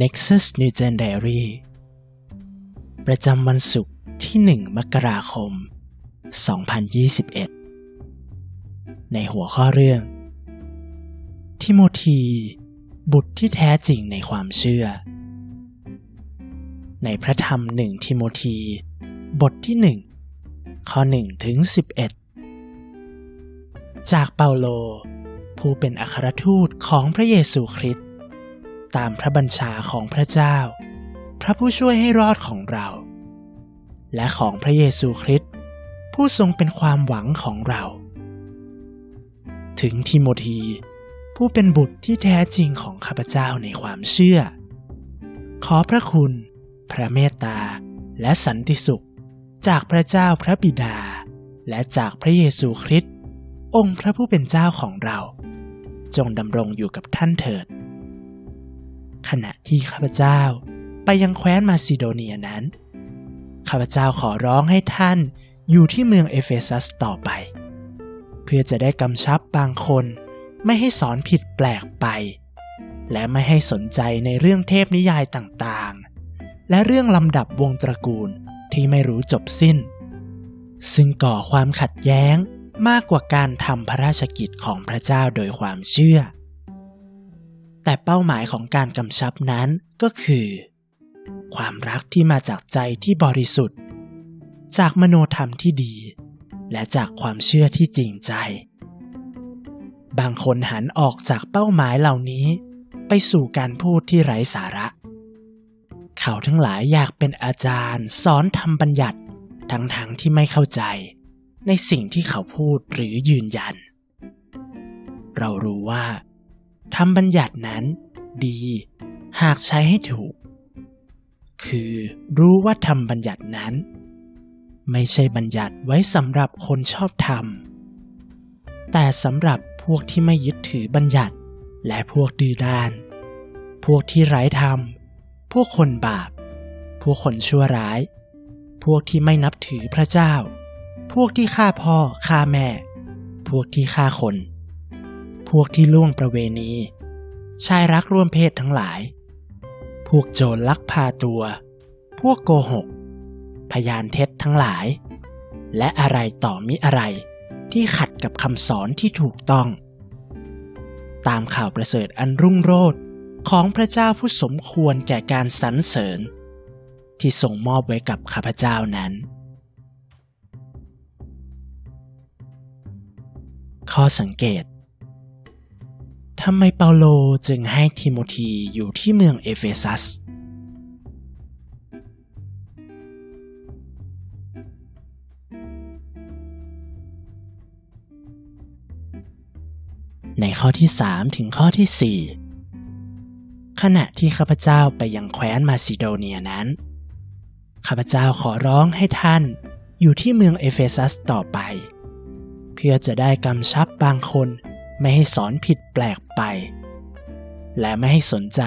Nexus New Gen Diary ประจำวันศุกร์ที่ 1 มกราคม 2021 ในหัวข้อเรื่อง ทิโมธี บุตรที่แท้จริงในความเชื่อ ในพระธรรมหนึ่งทิโมธี บทที่ 1 ข้อ 1 ถึง 11 จากเปาโล ผู้เป็นอัครทูตของพระเยซูคริสต ตามพระบัญชาของพระเจ้า พระผู้ช่วยให้รอดของเรา และของพระเยซูคริสต์ผู้ทรงเป็นความหวังของเรา ถึงทิโมธีผู้เป็นบุตรที่แท้จริงของข้าพเจ้าในความเชื่อ ขอพระคุณ พระเมตตา และสันติสุข จากพระเจ้าพระบิดา และจากพระเยซูคริสต์องค์พระผู้เป็นเจ้าของเรา จงดำรงอยู่กับท่านเถิด ขณะที่ข้าพเจ้า ไปยังแคว้นมาซิโดเนียนั้น ข้าพเจ้าขอร้องให้ท่านอยู่ที่เมืองเอเฟซัสต่อไป เพื่อจะได้กำชับบางคนไม่ให้สอนผิดแปลกไป และไม่ให้สนใจในเรื่องเทพนิยายต่างๆ และเรื่องลำดับวงตระกูลที่ไม่รู้จบสิ้น ซึ่งก่อความขัดแย้งมากกว่าการทำพระราชกิจของพระเจ้าโดยความเชื่อ แต่เป้าหมายของการกำชับนั้นก็คือ ความรักที่มาจากใจที่บริสุทธิ์ จากมโนธรรมที่ดี และจากความเชื่อที่จริงใจ บางคนหันออกจากเป้าหมายเหล่านี้ ไปสู่การพูดที่ไร้สาระ เขาทั้งหลายอยากเป็นอาจารย์สอนทำบัญญัติทั้งๆทที่ไม่เข้าใจ ในสิ่งที่เขาพูดหรือยืนยัน เรารู้ว่า ทำบัญญัตินั้นดี หากใช้ให้ถูก คือรู้ว่าทำบัญญัตินั้น ไม่ใช่บัญญัติไว้สำหรับคนชอบธรรม แต่สำหรับพวกที่ไม่ยึดถือบัญญัติและพวกดื้อด้าน พวกที่ไร้ธรรม พวกคนบาป พวกคนชั่วร้าย พวกที่ไม่นับถือพระเจ้า พวกที่ฆ่าพ่อฆ่าแม่ พวกที่ฆ่าคน พวกที่ล่วงประเวณี ชายรักร่วมเพศทั้งหลาย พวกโจรลักพาตัว พวกโกหก พยานเท็จทั้งหลาย และอะไรต่อมิอะไรที่ขัดกับคำสอนที่ถูกต้อง ตามข่าวประเสริฐอันรุ่งโรจน์ของพระเจ้าผู้สมควรแก่การสรรเสริญ ที่ทรงมอบไว้กับข้าพเจ้านั้น ข้อสังเกต ทำไมเปาโลจึงให้ทิโมธีอยู่ที่เมืองเอเฟซัส ในข้อที่ 3 ถึงข้อที่ 4 ขณะที่ข้าพเจ้าไปยังแคว้นมาซิโดเนียนั้น ข้าพเจ้าขอร้องให้ท่านอยู่ที่เมืองเอเฟซัสต่อไป เพื่อจะได้กำชับบางคน ไม่ให้สอนผิดแปลกไป และไม่ให้สนใจ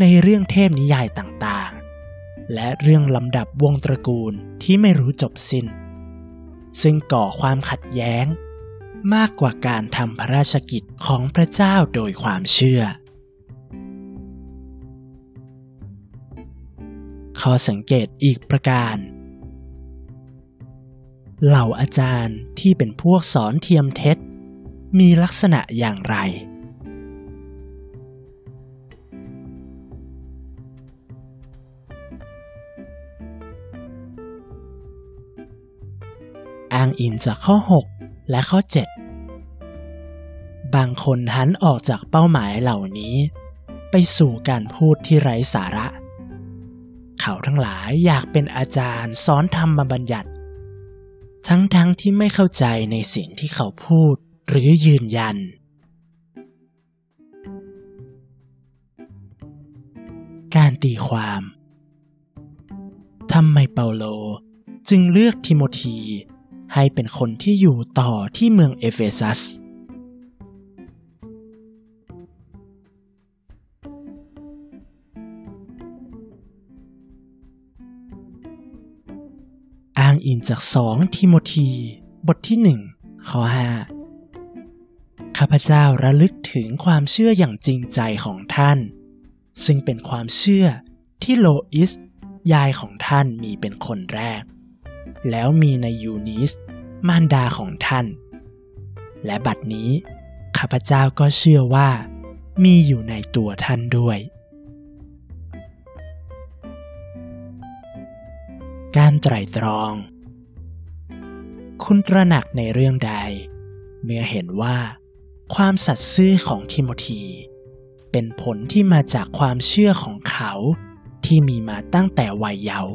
ในเรื่องเทพนิยายต่างๆ และเรื่องลำดับวงตระกูลที่ไม่รู้จบสิ้น ซึ่งก่อความขัดแย้ง มากกว่าการทำพระราชกิจของพระเจ้าโดยความเชื่อ ข้อสังเกตอีกประการ เหล่าอาจารย์ที่เป็นพวกสอนเทียมเท็จ มีลักษณะอย่างไร อ้างอิงจากข้อ 6 และข้อ 7 บางคนหันออกจากเป้าหมายเหล่านี้ ไปสู่การพูดที่ไร้สาระ เขาทั้งหลายอยากเป็นอาจารย์สอนธรรมบัญญัติทั้งๆทที่ไม่เข้าใจในสิ่งที่เขาพูด หรือยืนยัน การตีความทำไมเปาโลจึงเลือกทิโมธีให้เป็นคนที่อยู่ต่อที่เมืองเอเฟซัส อ้างอิงจากสองทิโมธี บทที่หนึ่งข้อห้า ข้าพเจ้าระลึกถึงความเชื่ออย่างจริงใจของท่าน ซึ่งเป็นความเชื่อที่โลอิส ยายของท่านมีเป็นคนแรก แล้วมีในยูนิส มารดาของท่าน และบัดนี้ ข้าพเจ้าก็เชื่อว่า มีอยู่ในตัวท่านด้วย การไตรตรอง คุณตระหนักในเรื่องใด เมื่อเห็นว่า ความสัตย์ซื่อของทิโมธี เป็นผลที่มาจากความเชื่อของเขาที่มีมาตั้งแต่วัยเยาว์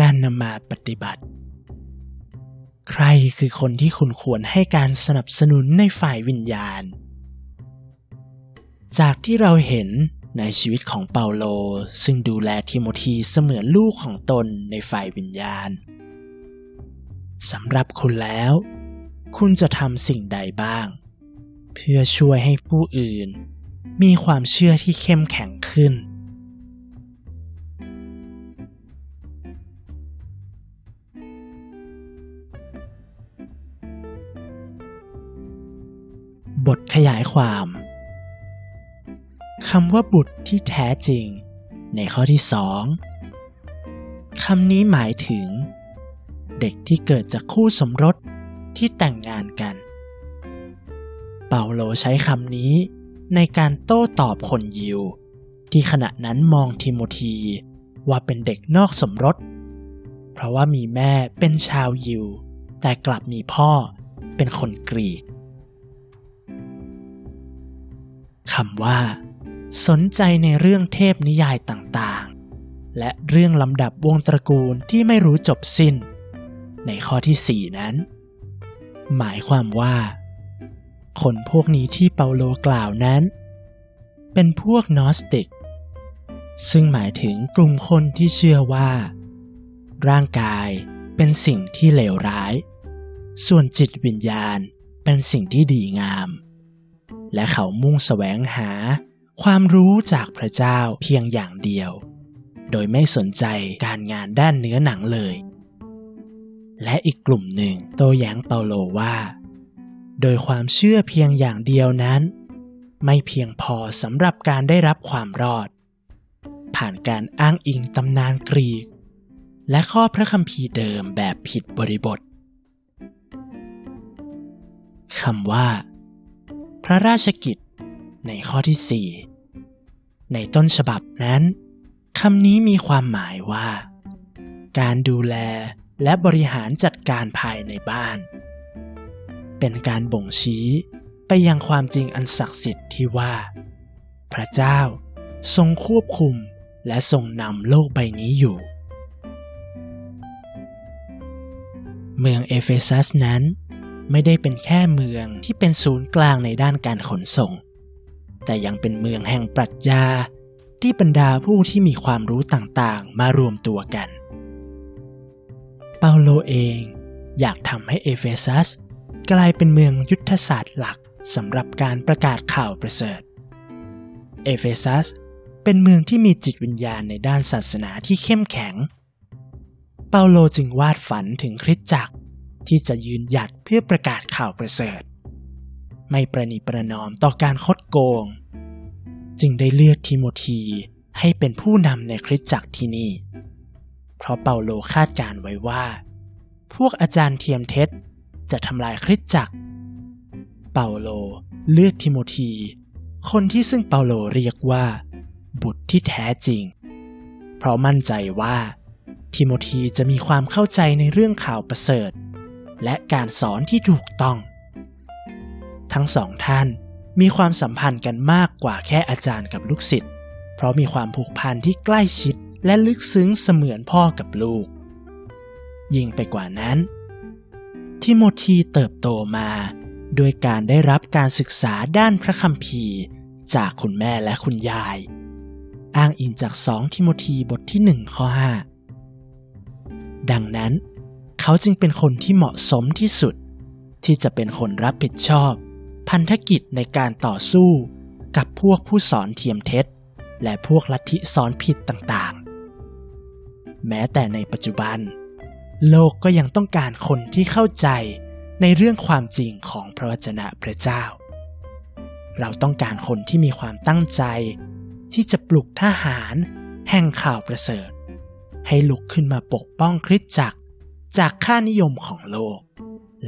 การนำมาปฏิบัติ ใครคือคนที่คุณควรให้การสนับสนุนในฝ่ายวิญญาณ จากที่เราเห็น ในชีวิตของเปาโล ซึ่งดูแลทิโมธีเสมือนลูกของตนในฝ่ายวิญญาณสำหรับคุณแล้ว คุณจะทำสิ่งใดบ้าง เพื่อช่วยให้ผู้อื่น มีความเชื่อที่เข้มแข็งขึ้น บทขยายความ คำว่าบุตรที่แท้จริง ในข้อที่สองคำนี้หมายถึง เด็กที่เกิดจากคู่สมรสที่แต่งงานกัน เปาโลใช้คำนี้ในการโต้ตอบคนยิว ที่ขณะนั้นมองทิโมธีว่าเป็นเด็กนอกสมรส เพราะว่ามีแม่เป็นชาวยิว แต่กลับมีพ่อเป็นคนกรีกคำว่า สนใจในเรื่องเทพนิยายต่างๆ และเรื่องลำดับวงตระกูลที่ไม่รู้จบสิ้น ในข้อที่สี่นั้น หมายความว่า คนพวกนี้ที่เปาโลกล่าวนั้น เป็นพวกนอสติก ซึ่งหมายถึงกลุ่มคนที่เชื่อว่า ร่างกายเป็นสิ่งที่เลวร้าย ส่วนจิตวิญญาณเป็นสิ่งที่ดีงาม และเขามุ่งแสวงหา ความรู้จากพระเจ้าเพียงอย่างเดียว โดยไม่สนใจการงานด้านเนื้อหนังเลย และอีกกลุ่มหนึ่งโตแย้งเปาโลว่า โดยความเชื่อเพียงอย่างเดียวนั้น ไม่เพียงพอสำหรับการได้รับความรอด ผ่านการอ้างอิงตำนานกรีก และข้อพระคัมภีร์เดิมแบบผิดบริบทคำว่า พระราชกิจในข้อที่4 ในต้นฉบับนั้นคำนี้มีความหมายว่า การดูแลและบริหารจัดการภายในบ้าน เป็นการบ่งชี้ไปยังความจริงอันศักดิ์สิทธิ์ที่ว่า พระเจ้าทรงควบคุมและทรงนำโลกใบนี้อยู่ เมืองเอเฟซัสนั้นไม่ได้เป็นแค่เมืองที่เป็นศูนย์กลางในด้านการขนส่ง แต่ยังเป็นเมืองแห่งปรัชญา ที่บรรดาผู้ที่มีความรู้ต่างๆ มารวมตัวกัน เปาโลเองอยากทำให้เอเฟซัสกลายเป็นเมืองยุทธศาสตร์หลักสำหรับการประกาศข่าวประเสริฐ เอเฟซัสเป็นเมืองที่มีจิตวิญญาณในด้านศาสนาที่เข้มแข็ง เปาโลจึงวาดฝันถึงคริสตจักรที่จะยืนหยัดเพื่อประกาศข่าวประเสริฐ ไม่ประนีประนอมต่อการคดโกง จึงได้เลือกทิโมธีให้เป็นผู้นำในคริสตจักรที่นี่ เพราะเปาโลคาดการไว้ว่า พวกอาจารย์เทียมเท็จจะทำลายคริสตจักร เปาโลเลือกทิโมธีคนที่ซึ่งเปาโลเรียกว่า บุตรที่แท้จริง เพราะมั่นใจว่าทิโมธีจะมีความเข้าใจในเรื่องข่าวประเสริฐ และการสอนที่ถูกต้อง ทั้งสองท่านมีความสัมพันธ์กันมากกว่าแค่อาจารย์กับลูกศิษย์ เพราะมีความผูกพันที่ใกล้ชิดและลึกซึ้งเสมือนพ่อกับลูก ยิ่งไปกว่านั้น ทิโมธีเติบโตมาโดยการได้รับการศึกษาด้านพระคัมภีร์ จากคุณแม่และคุณยาย อ้างอิงจากสองทิโมธีบทที่หนึ่งข้อห้าดังนั้น เขาจึงเป็นคนที่เหมาะสมที่สุด ที่จะเป็นคนรับผิดชอบ พันธกิจในการต่อสู้กับพวกผู้สอนเทียมเท็จ และพวกลัทธิสอนผิดต่างๆ แม้แต่ในปัจจุบัน โลกก็ยังต้องการคนที่เข้าใจในเรื่องความจริงของพระวจนะพระเจ้า เราต้องการคนที่มีความตั้งใจ ที่จะปลุกทหารแห่งข่าวประเสริฐ ให้ลุกขึ้นมาปกป้องคริสตจักรจากค่านิยมของโลก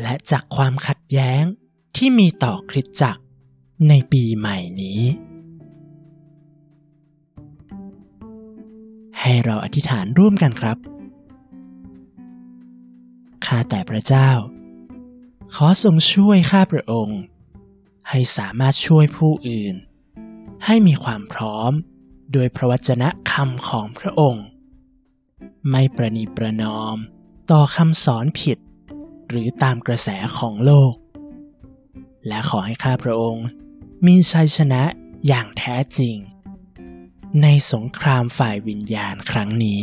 และจากความขัดแย้ง ที่มีต่อคริสตจักรในปีใหม่นี้ ให้เราอธิษฐานร่วมกันครับ ข้าแต่พระเจ้า ขอทรงช่วยข้าพระองค์ ให้สามารถช่วยผู้อื่น ให้มีความพร้อมโดยพระวจนะคำของพระองค์ ไม่ประนีประนอมต่อคำสอนผิด หรือตามกระแสของโลก และขอให้ข้าพระองค์ มีชัยชนะอย่างแท้จริง ในสงครามฝ่ายวิญญาณครั้งนี้